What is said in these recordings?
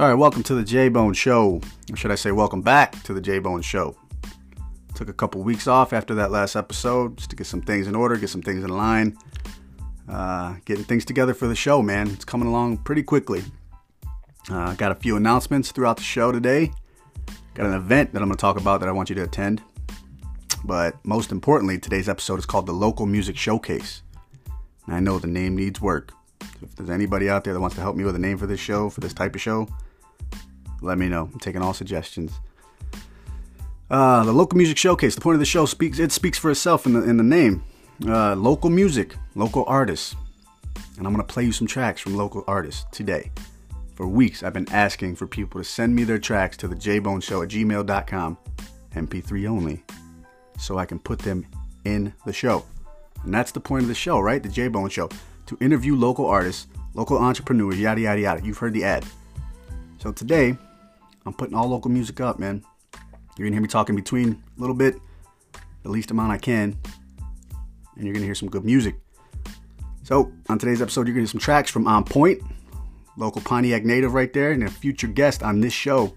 All right, welcome to the J Bone Show. Or should I say, welcome back to the J Bone Show. Took a couple weeks off after that last episode just to get some things in order, get some things in line. Uh, getting things together for the show, man. It's coming along pretty quickly. Uh, got a few announcements throughout the show today. Got an event that I'm going to talk about that I want you to attend. But most importantly, today's episode is called the Local Music Showcase. And I know the name needs work. If there's anybody out there that wants to help me with a name for this show, for this type of show, let me know. I'm taking all suggestions. Uh, the local music showcase. The point of the show speaks. It speaks for itself in the in the name. Uh, local music, local artists, and I'm gonna play you some tracks from local artists today. For weeks, I've been asking for people to send me their tracks to the jboneshow at gmail.com, MP3 only, so I can put them in the show. And that's the point of the show, right? The J Bone Show to interview local artists, local entrepreneurs, yada yada yada. You've heard the ad. So today, I'm putting all local music up, man. You're gonna hear me talking between a little bit, the least amount I can, and you're gonna hear some good music. So on today's episode, you're gonna hear some tracks from On Point, local Pontiac native right there, and a future guest on this show.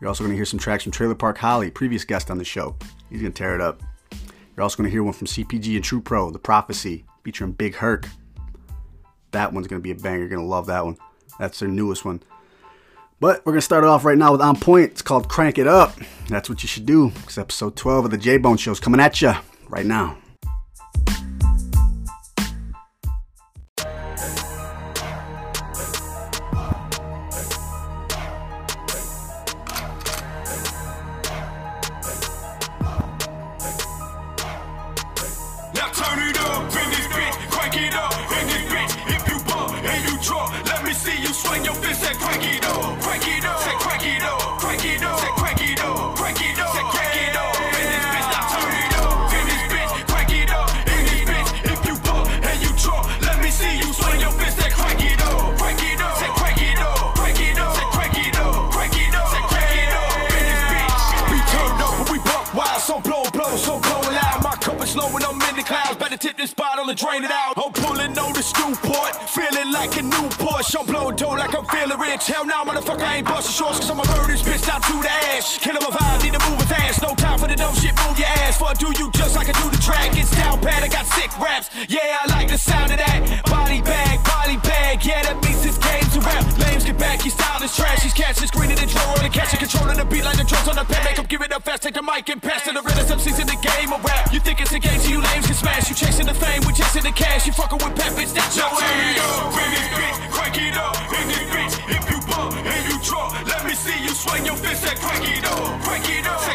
You're also gonna hear some tracks from Trailer Park Holly, previous guest on the show. He's gonna tear it up. You're also gonna hear one from CPG and True Pro, The Prophecy, featuring Big Herc. That one's gonna be a banger. You're gonna love that one. That's their newest one. But we're gonna start it off right now with On Point. It's called Crank It Up. That's what you should do. It's episode 12 of the J Bone Show is coming at you right. Now Newport, feeling like a new Porsche. I'm blowing dough like I'm feeling rich. Hell now, motherfucker, I ain't busting shorts cause I'm a murder this bitch out to the ass. Kill him a vibe, need to move it fast. No time for the dumb shit, move your ass. For do you just like I do the track. It's down pat, I got sick raps. Yeah, I like the sound of that. Body bag, body bag. Yeah, that means this game's a rap. Lames get back, he's style is trash. He's is greener than Joe and catching control of the beat like the drums on the pad. Make 'em give it up fast, take the mic and pass to the realest MCs in the game of rap. You think it's a game, so you lames smash. You chasing the fame, we chasing the cash. You fucking with Pep, bitch, that's your ass. Turn it up in this bitch, crank it up in this bitch. If you bump and you let me see you swing your fist and crank it up, crank it up,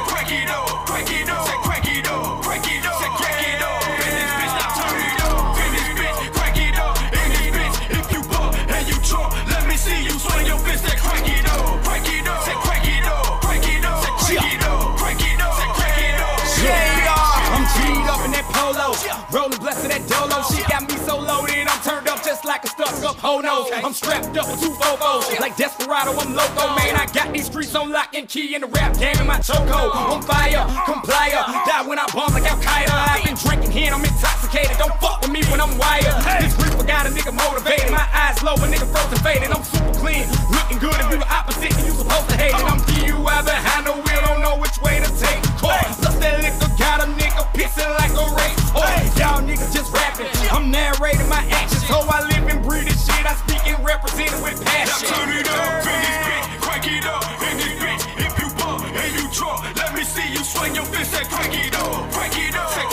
ho nose. I'm strapped up with two fofos. Like Desperado, I'm loco, man. I got these streets on lock and key in the rap game in my choco. On fire, complier. Die when I bomb like Al Qaeda. I've been drinking here and I'm intoxicated. Don't fuck with me when I'm wired. This reaper got a nigga motivated. My eyes low, a nigga frozen faded. I'm super clean, looking good. If you the opposite, then you supposed to hate it. I'm DUI behind the wheel, don't know which way to take the. Plus that liquor got a nigga pissing like a race horse. Oh, y'all niggas just rapping. I'm narrating my actions. So I live and breathe this shit. I speak and represent it with Now passion. turn it up in this bitch, crank it up in this bitch. If you bump and you drunk, let me see you swing your fist and crank it up, crank it up,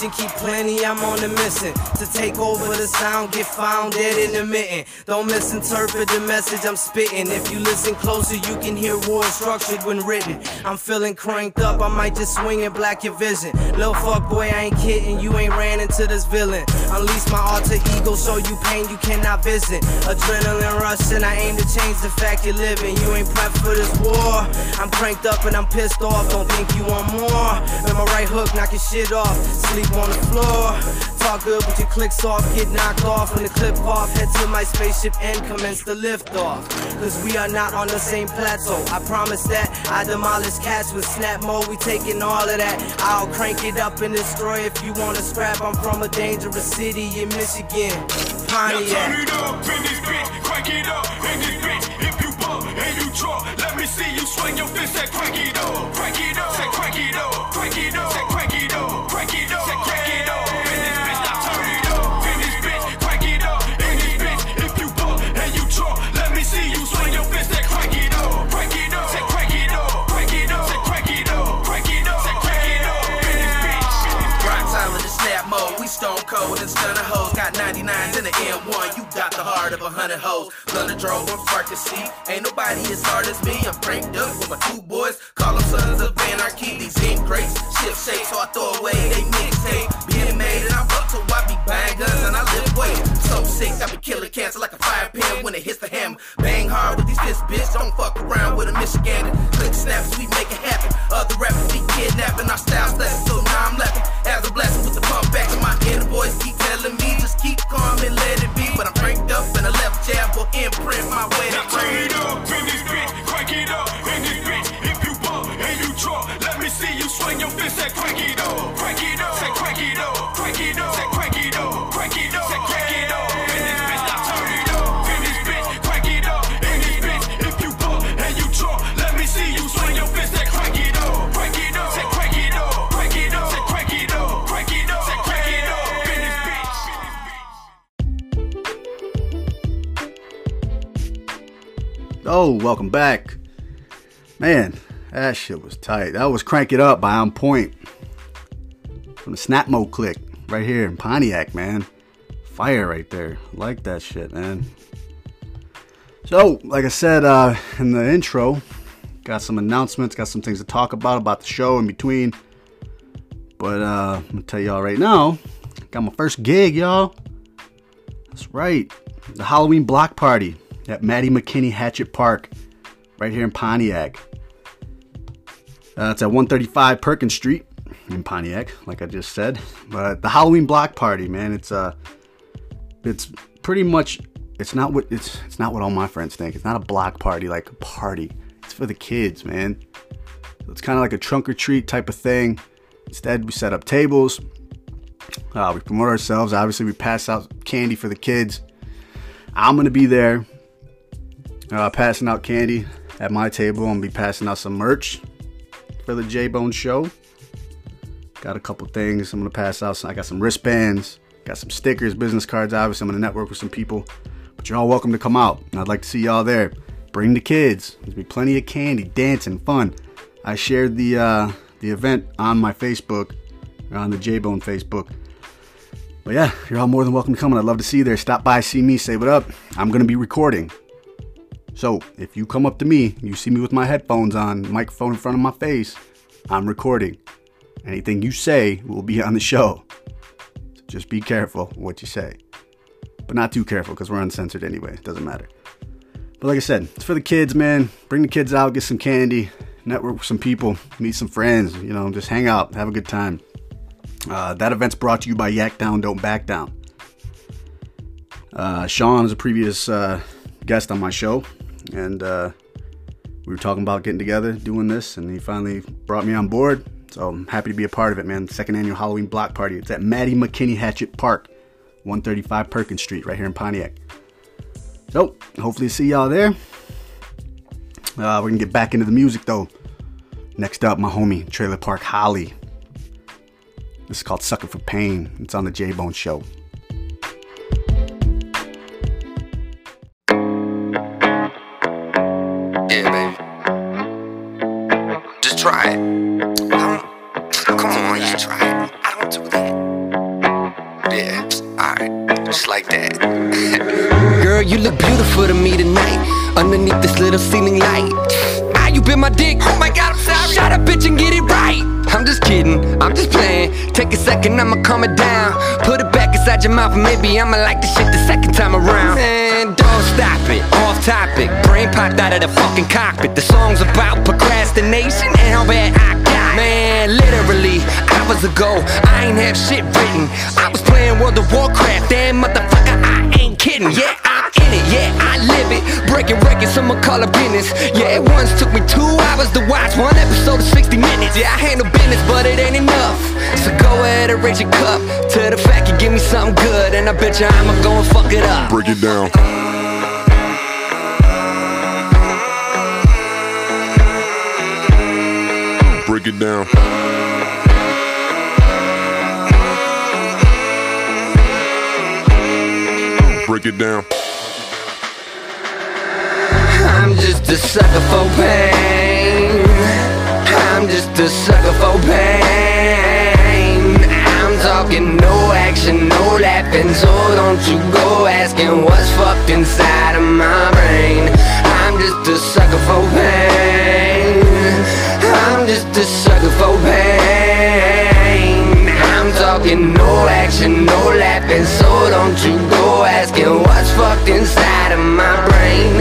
ammunition, keep plenty, I'm on the mission. To take over the sound, get found dead intermittent. Don't misinterpret the message I'm spitting. If you listen closer, you can hear war structured when written. I'm feeling cranked up, I might just swing and black your vision. Lil fuck boy, I ain't kidding, you ain't ran into this villain. Unleash my alter ego, show you pain you cannot visit. Adrenaline rush, and I aim to change the fact you're living. You ain't prepped for this war. I'm cranked up and I'm pissed off, don't think you want more. And my right hook knock your shit off. Sleep on the floor. Talk good, but your clicks off, get knocked off. When the clip off, head to my spaceship and commence the lift off. Cause we are not on the same plateau. I promise that I demolish cats with snap mode. We taking all of that. I'll crank it up and destroy if you wanna scrap. I'm from a dangerous city in Michigan. Pontiac. it up this bitch, crank it up this bitch. If you bump and you let me see you swing your fist and crank it up, crank it up, say crank it up, cold and stunner hoes. Got 99s in the M1, you got the heart of a hundred hoes. Thunder drove to see. Ain't nobody as hard as me. I'm cranked up with my two boys. Call them sons of anarchy. These ink crates, shift shape, so I throw away they mixtape. Being made and I'm up to I be buying guns and I lift weight. So sick, I be killing cancer like a fire pin when it hits the hammer. Bang hard with these fists, bitch. Don't fuck around with a Michigan. Click snaps, we make it happen. Other rappers be kidnapping our styles lesson, Oh, welcome back. Man, that shit was tight. That was Crank It Up by On Point. From the Snap Mode click right here in Pontiac, man. Fire right there. Like that shit, man. So, like I said uh, in the intro, got some announcements, got some things to talk about about the show in between. But uh, I'm gonna tell y'all right now, got my first gig, y'all. That's right, the Halloween block party at Mattie McKinney Hatchett Park, right here in Pontiac. Uh, it's at 135 Perkins Street in Pontiac, like I just said. But the Halloween block party, man, it's uh, it's pretty much it's not what it's it's not what all my friends think. It's not a block party like a party. It's for the kids, man. It's kind of like a trunk or treat type of thing. Instead, we set up tables. Uh, we promote ourselves. Obviously, we pass out candy for the kids. I'm gonna be there, uh, passing out candy at my table. I'm gonna be passing out some merch for the J Bone Show. Got a couple things. I'm gonna pass out. Some, I got some wristbands. Got some stickers, business cards. Obviously, I'm gonna network with some people. But you're all welcome to come out. I'd like to see y'all there. Bring the kids. There's be plenty of candy, dancing, fun. I shared the uh, the event on my Facebook, on the J Bone Facebook. But yeah, you're all more than welcome to come, and I'd love to see you there. Stop by, see me, say what up. I'm gonna be recording. So if you come up to me, you see me with my headphones on, microphone in front of my face, I'm recording. Anything you say will be on the show. So just be careful what you say. But not too careful because we're uncensored anyway. It doesn't matter. But like I said, it's for the kids, man. Bring the kids out, get some candy, network with some people, meet some friends, you know, just hang out, have a good time. Uh, that event's brought to you by Yak Down, Don't Back Down. Uh, Sean is a previous uh, guest on my show, and uh, we were talking about getting together, doing this, and he finally brought me on board. So I'm happy to be a part of it, man. Second annual Halloween block party. It's at Mattie McKinney Hatchett Park, 135 Perkins Street, right here in Pontiac. So hopefully see y'all there. Uh, we're gonna get back into the music though. Next up, my homie Trailer Park Holly. This is called Sucker for Pain. It's on the J Bone Show. Try it. Come on, just try it. I don't do that. Yeah, alright. Just like that. Girl, you look beautiful to me tonight. Underneath this little ceiling light. Ah, you been my dick. Oh my god, I'm sorry. Shut up, bitch, and get it right. I'm just kidding, I'm just playing. Take a second, I'ma calm it down. Put it back inside your mouth, and maybe I'ma like the shit the second time around. Man, don't stop it, topic. Brain popped out of the fucking cockpit. The song's about procrastination and how bad I got. Man, literally, years ago. I ain't have shit written. I was playing World of Warcraft, damn motherfucker, I ain't kidding. Yeah, I'm in it, yeah, I live it. Breaking records, I'ma call it business. Yeah, it once took me two hours to watch one episode of 60 minutes. Yeah, I handle business, but it ain't enough. So go ahead and raise your cup to the fact you give me something good, and I bet you I'ma go and fuck it up. Break it down. Down. Break it down. I'm just a sucker for pain. I'm just a sucker for pain. I'm talking no action, no laughing. So don't you go asking what's fucked inside of my brain. I'm just a sucker for pain. I'm just a sucker for pain. I'm talking no action, no laughing. So don't you go asking what's fucked inside of my brain.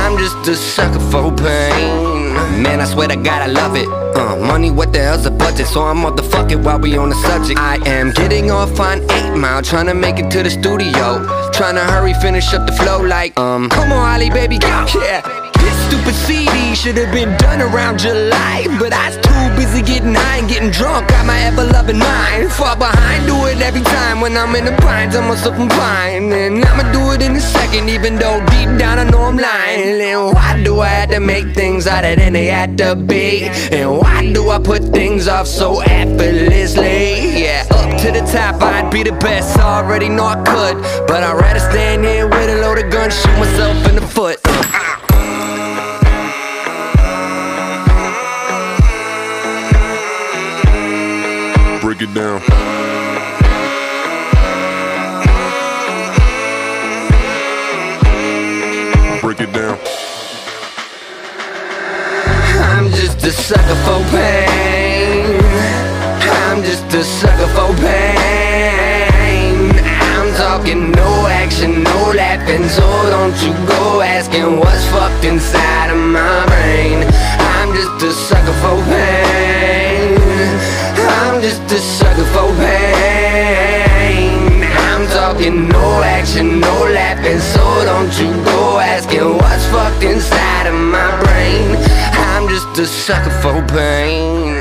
I'm just a sucker for pain. Man, I swear to God, I love it. Uh, money, what the hell's the budget? So I'm motherfucking while we on the subject. I am getting off on 8 Mile, trying to make it to the studio. Trying to hurry, finish up the flow like, um, come on, Ali, baby, go. Yeah. This stupid CD should have been done around July But I was too busy getting high and getting drunk. Got my ever-loving mind Fall behind, do it every time When I'm in the pines, I'm myself fine And I'ma do it in a second Even though deep down I know I'm lying. And why do I have to make things harder than they had to be? And why do I put things off so effortlessly? Yeah, up to the top, I'd be the best. Already know I could But I'd rather stand here with a loaded gun Shoot myself in the foot down. Break it down. I'm just a sucker for pain. I'm just a sucker for pain. I'm talking no action, no laughing. So don't you go asking what's fucked inside of my brain. I'm just a sucker for No action, no laughing. So don't you go asking what's fucked inside of my brain. I'm just a sucker for pain.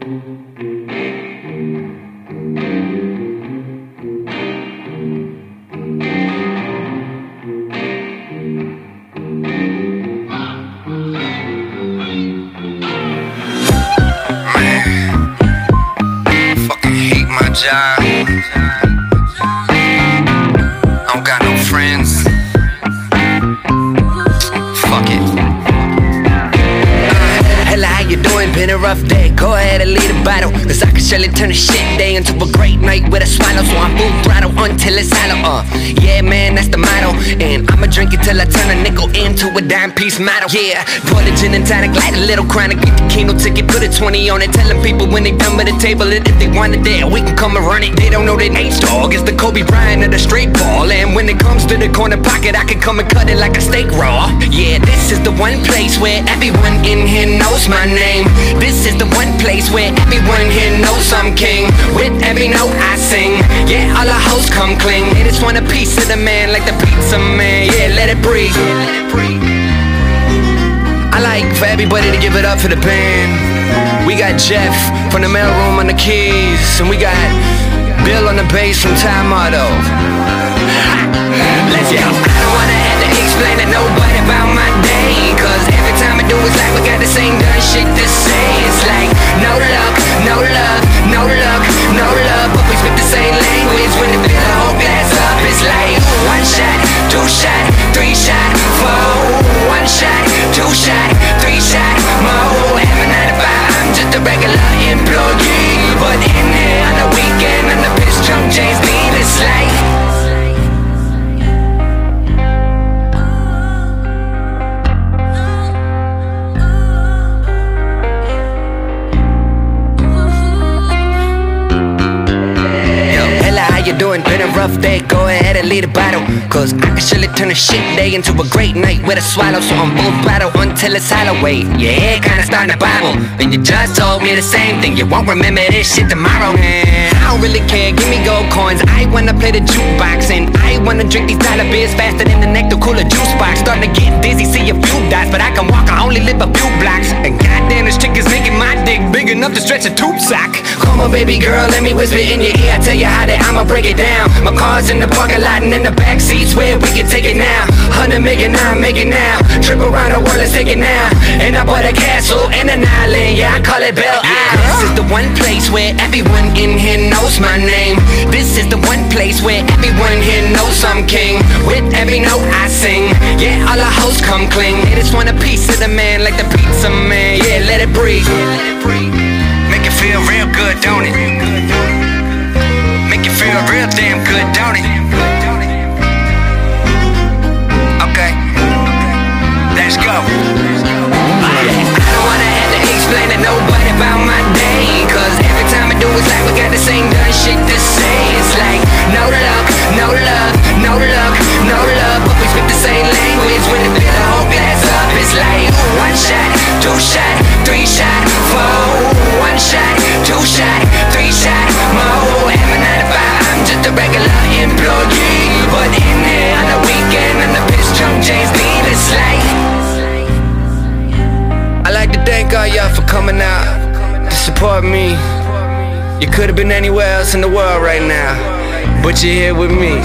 Fucking Been a rough day. Go ahead and lead a battle. Cause I can surely turn a shit day into a great night with a swallow. So I'm full throttle until it's hollow. Uh, yeah, man, that's the motto. And I'ma drink it till I turn a nickel into a dime piece metal. Yeah, pour the gin and tonic, light a little chronic. Get the Keno ticket, put a 20 on it. Telling people when they done with the table that if they want it there, we can come and run it. They don't know that Nate's dog is the Kobe Bryant of the straight ball. And when it comes to the corner pocket, I can come and cut it like a steak raw. Yeah, this is the one place where everyone in here knows my name. This is the one place where everyone here knows I'm king. With every note I sing, yeah, all the hoes come clean. They just want a piece of the man like the pizza man. Yeah, let it breathe. I like for everybody to give it up for the band. We got Jeff from the mailroom on the keys, and we got Bill on the bass from Time Auto. Let's go. I don't wanna have to explain to nobody about rough Cause every time I do it's like we got the same done shit to say. It's like no luck, no love, no luck, no But we speak the same language when they fill the whole glass up. It's like one shot, two shot, three shot, four. One shot, two shot. Battle. Cause I can surely turn a shit day into a great night with a swallow. So I'm full throttle until it's Halloween. Your head kinda starting to bobble. And you just told me the same thing. You won't remember this shit tomorrow. I don't really care, give me gold coins. I wanna play the jukebox. And I wanna drink these dollar beers faster than the nectar cooler juice box. Starting to get dizzy, see a few dots. But I can walk, I only live a few blocks. And goddamn, this chick is making my dick big enough to stretch a tube sock. Come on, baby girl, let me whisper in your ear. I tell you how that I'ma break it down. My car's in the parking lot and in the back seats where we can take it now. Hundred million, now, make it now. Trip around the world, let's take it now. And I bought a castle and an island, yeah, I call it Belle Isle. This is the one place where everyone in here knows my name. This is the one place where everyone here knows I'm king. With every note I sing, yeah, all the hoes come clean. They just want a piece of the man, like the pizza man. Yeah, let it breathe. Make it feel real good, don't it? Make it feel real damn good, don't it? Okay, let's go. Explain to nobody about my day. Cause every time I do it's like we got the same dumb shit to say. It's like no luck, no love, no luck, no love. But we speak the You could have been anywhere else in the world right now, but you're here with me.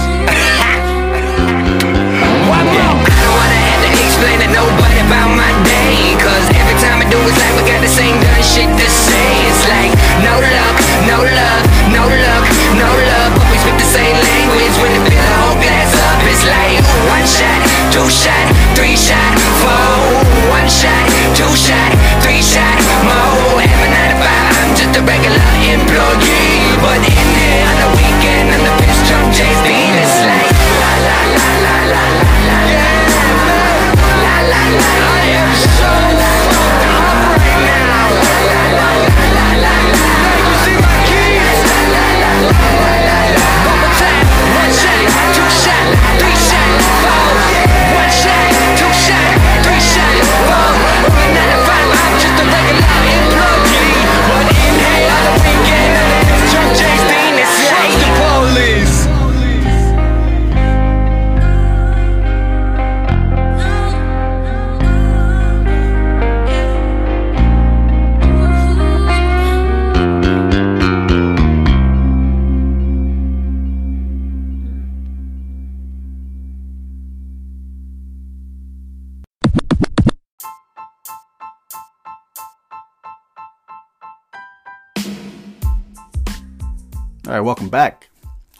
One more. I don't wanna have to explain to nobody about my day, cause every time I do it's like we got the same shit to say. It's like no luck, no love, no luck, no love, but we speak the same language when fill the whole glass up. It's like one shot, two shot, three shot, four. One shot, two shot, three shot, more. All right, welcome back.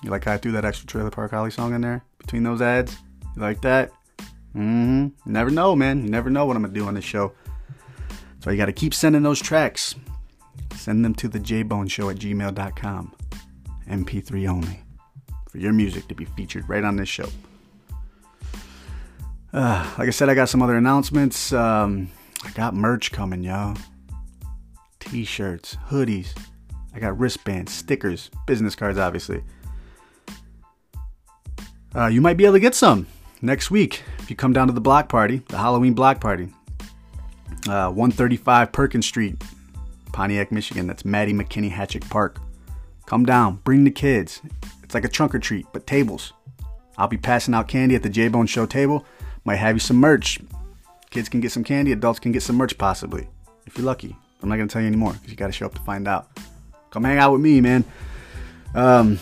You like how I threw that extra Trailer Park Holly song in there between those ads? You like that? Mm-hmm. You never know, man. You never know what I'm gonna do on this show. So you gotta keep sending those tracks. Send them to the jbone show at gmail.com. MP3 only. For your music to be featured right on this show. Uh, like I said, I got some other announcements. Um, I got merch coming, y'all. T-shirts, hoodies. I got wristbands, stickers, business cards, obviously. Uh, you might be able to get some next week if you come down to the block party, the Halloween block party. Uh, 135 Perkins Street, Pontiac, Michigan. That's Mattie McKinney Hatchett Park. Come down, bring the kids. It's like a trunk or treat, but tables. I'll be passing out candy at the J Bone Show table. Might have you some merch. Kids can get some candy, adults can get some merch possibly, if you're lucky. I'm not gonna tell you anymore because you gotta show up to find out. Come hang out with me, man. Um,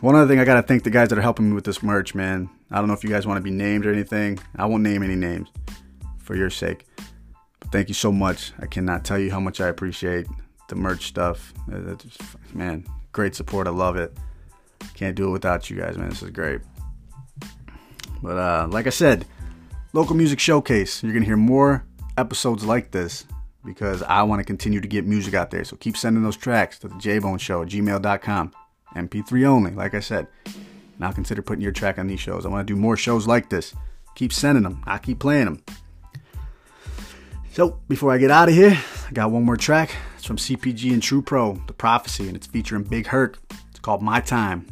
one other thing, I gotta thank the guys that are helping me with this merch, man. I don't know if you guys want to be named or anything. I won't name any names for your sake. Thank you so much. I cannot tell you how much I appreciate the merch stuff. Uh, man, great support. I love it. Can't do it without you guys, man. This is great. But uh, like I said, local music showcase. You're gonna hear more episodes like this because I want to continue to get music out there. So keep sending those tracks to the jbone show at gmail.com. MP3 only, like I said. I'll consider putting your track on these shows. I want to do more shows like this. Keep sending them. I'll keep playing them. So before I get out of here, I got one more track. It's from CPG and True Pro, The Prophecy, and it's featuring Big Hurt. It's called My Time.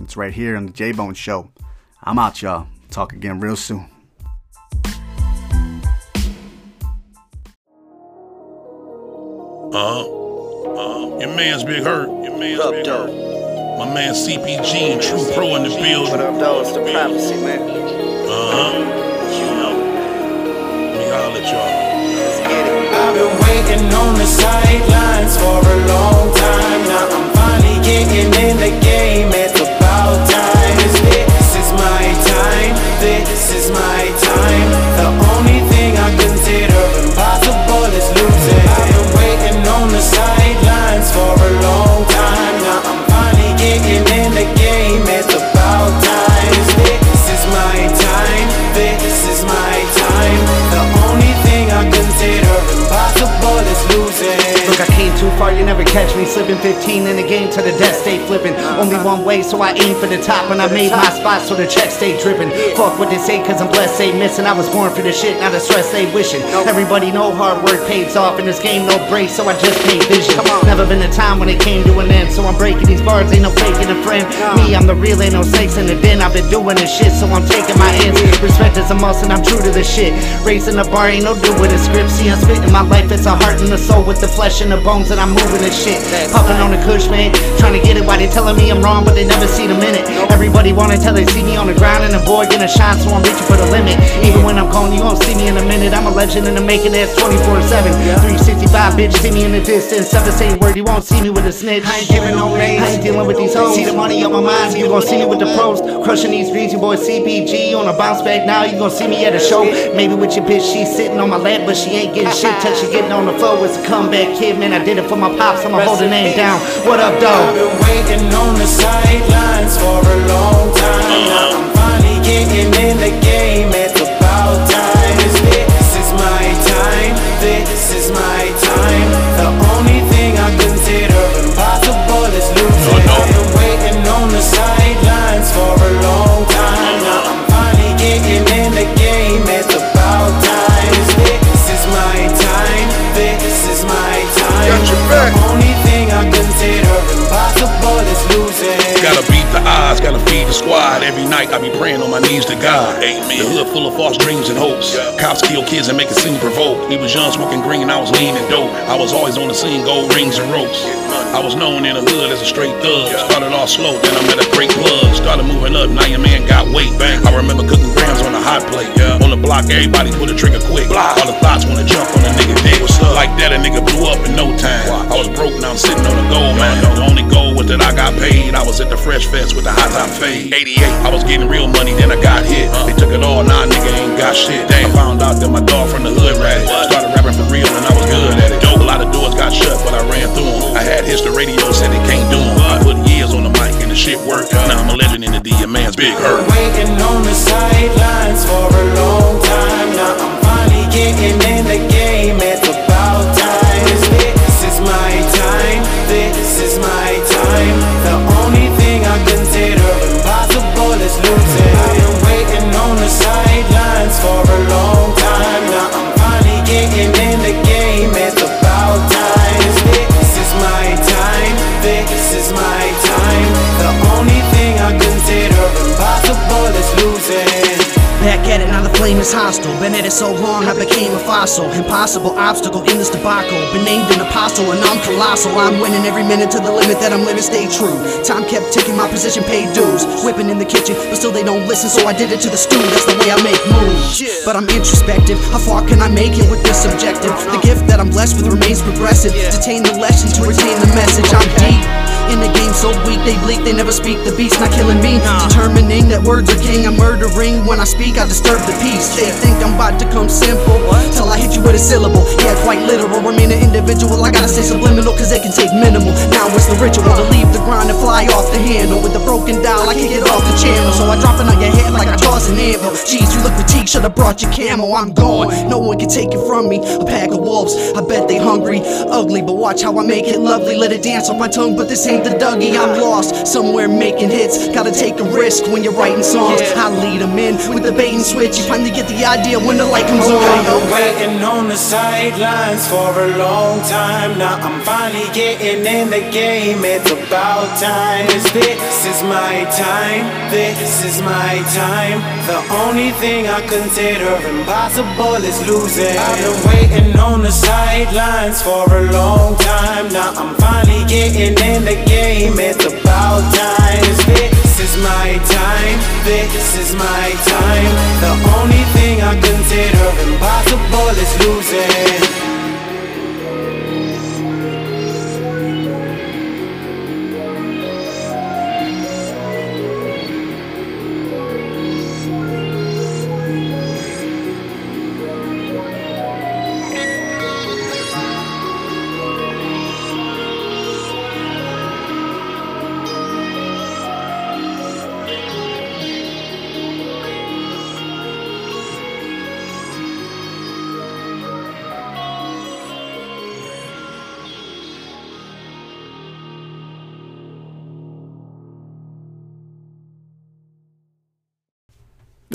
It's right here on the J Bone Show. I'm out, y'all. Talk again real soon. Uh, uh, your man's Big Hurt. Your man's Up, Big though? Hurt. My man CPG and True Pro in the building. What up, though? It's the prophecy, man. Uh-huh. You know. Let me holler at y'all. Let's get it. I've been waiting on the sidelines for a long time. Now I'm finally getting in the game. It's about time. This is my time. This is my catch me slipping 15 in the game to the death stay flipping. Only one way, so I aim for the top and I made my spot so the checks stay dripping. Fuck what they say, cause I'm blessed, they missing. I was born for the shit, not the stress they wishing. Everybody know hard work pays off in this game, no break, so I just pay vision. Never been a time when it came to an end, so I'm breaking these bars, ain't no faking a friend. Me, I'm the real, ain't no snakes in the den. I've been doing this shit, so I'm taking my ends. Respect is a must, and I'm true to the shit. Raising the bar ain't no do with a script. See, I'm spitting my life, it's a heart and a soul with the flesh and the bones, and I'm moving this shit. Puffing on the kush, man, trying to get it. Why they telling me I'm wrong, but they never see the minute. Everybody wanna tell they see me on the ground, and the boy gonna shine, so I'm reaching for the limit. Even when I'm gone, you gon' see me in a minute. I'm a legend in the making, that's 24 7. 365, bitch, see me in the distance. Seven same word, you won't see me with a snitch. I ain't giving no names, I ain't dealing with these hoes. See the money on my mind, you gon' see me with the pros. Crushing these dreams, you boy CPG on a bounce back now. You gon' see me at a show. Maybe with your bitch, she's sitting on my lap, but she ain't getting shit. Touch she getting on the floor. It's a comeback kid, man. I did it for my pops, I'ma hold the name down. What up, I've been waiting on the sidelines for a long time. Now I'm finally getting in the game. It's about Every night I be praying on my knees to God. Amen. The hood full of false dreams and hopes. Cops kill kids and make it seem provoked. He was young, smoking green, and I was lean and dope. I was always on the scene, gold rings and ropes. I was known in the hood as a straight thug. Started off slow, then I met a great plug. Started moving up, now your man got weight. Bang. I remember cooking grams on a hot plate. On the block, everybody put a trigger quick. All the thoughts wanna jump on a nigga dick. Like that, a nigga blew up in no time. I was broke, now I'm sitting on a gold mine. The only goal was that I got paid. I was at the Fresh Fest with the hot top fade. 88, I was getting real money, then I got hit. They took it all, nah, nigga ain't got shit. Damn, I found out that my dog from the hood rat it. Started rapping for real and I was good at it. A lot of doors got shut, but I ran through them. I had hits, the radio said it can't do them. I put years on the mic and the shit worked. Now I'm a legend in the D, a man's big hurt. Fossil. Impossible obstacle in this debacle. Been named an apostle, and I'm colossal. I'm winning every minute to the limit that I'm living, stay true. Time kept ticking, my position paid dues. Whipping in the kitchen, but still they don't listen, so I did it to the stew. That's the way I make moves. But I'm introspective. How far can I make it with this objective? The gift that I'm blessed with remains progressive. Detain the lesson to retain the message. I'm deep. In the game so weak, they bleak, they never speak. The beast not killing me. Determining that words are king, I'm murdering. When I speak, I disturb the peace. They think I'm about to come simple. Till I hit you with a syllable. Yeah, quite literal. Remain an individual. I gotta say subliminal, cause it can take minimal. Now it's the ritual to leave the grind and fly off the handle. With a broken dial, I kick it off the channel. So I drop it on your head like I toss an anvil. Jeez, you look fatigued, should've brought your camo. I'm gone. No one can take it from me. A pack of wolves, I bet they hungry. Ugly, but watch how I make it lovely. Let it dance on my tongue, but this ain't the Dougie. I'm lost somewhere making hits. Gotta take a risk when you're writing songs. I lead them in with the bait and switch. You finally get the idea when the light comes oh, on. I've been waiting on the sidelines for a long time. Now I'm finally getting in the game. It's about time. This, this is my time. This is my time. The only thing I consider impossible is losing. I've been waiting on the sidelines for a long time. Now I'm finally getting in the game. Game, it's about time. This, is my time. This is my time. The only thing I consider impossible is losing.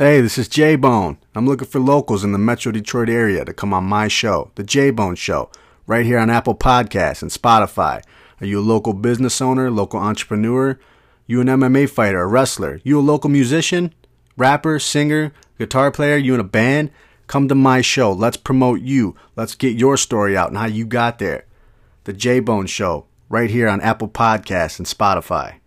Hey, this is J Bone. I'm looking for locals in the Metro Detroit area to come on my show, The J Bone Show, right here on Apple Podcasts and Spotify. Are you a local business owner, local entrepreneur? You an MMA fighter, a wrestler? You a local musician, rapper, singer, guitar player? You in a band? Come to my show. Let's promote you. Let's get your story out and how you got there. The J Bone Show, right here on Apple Podcasts and Spotify.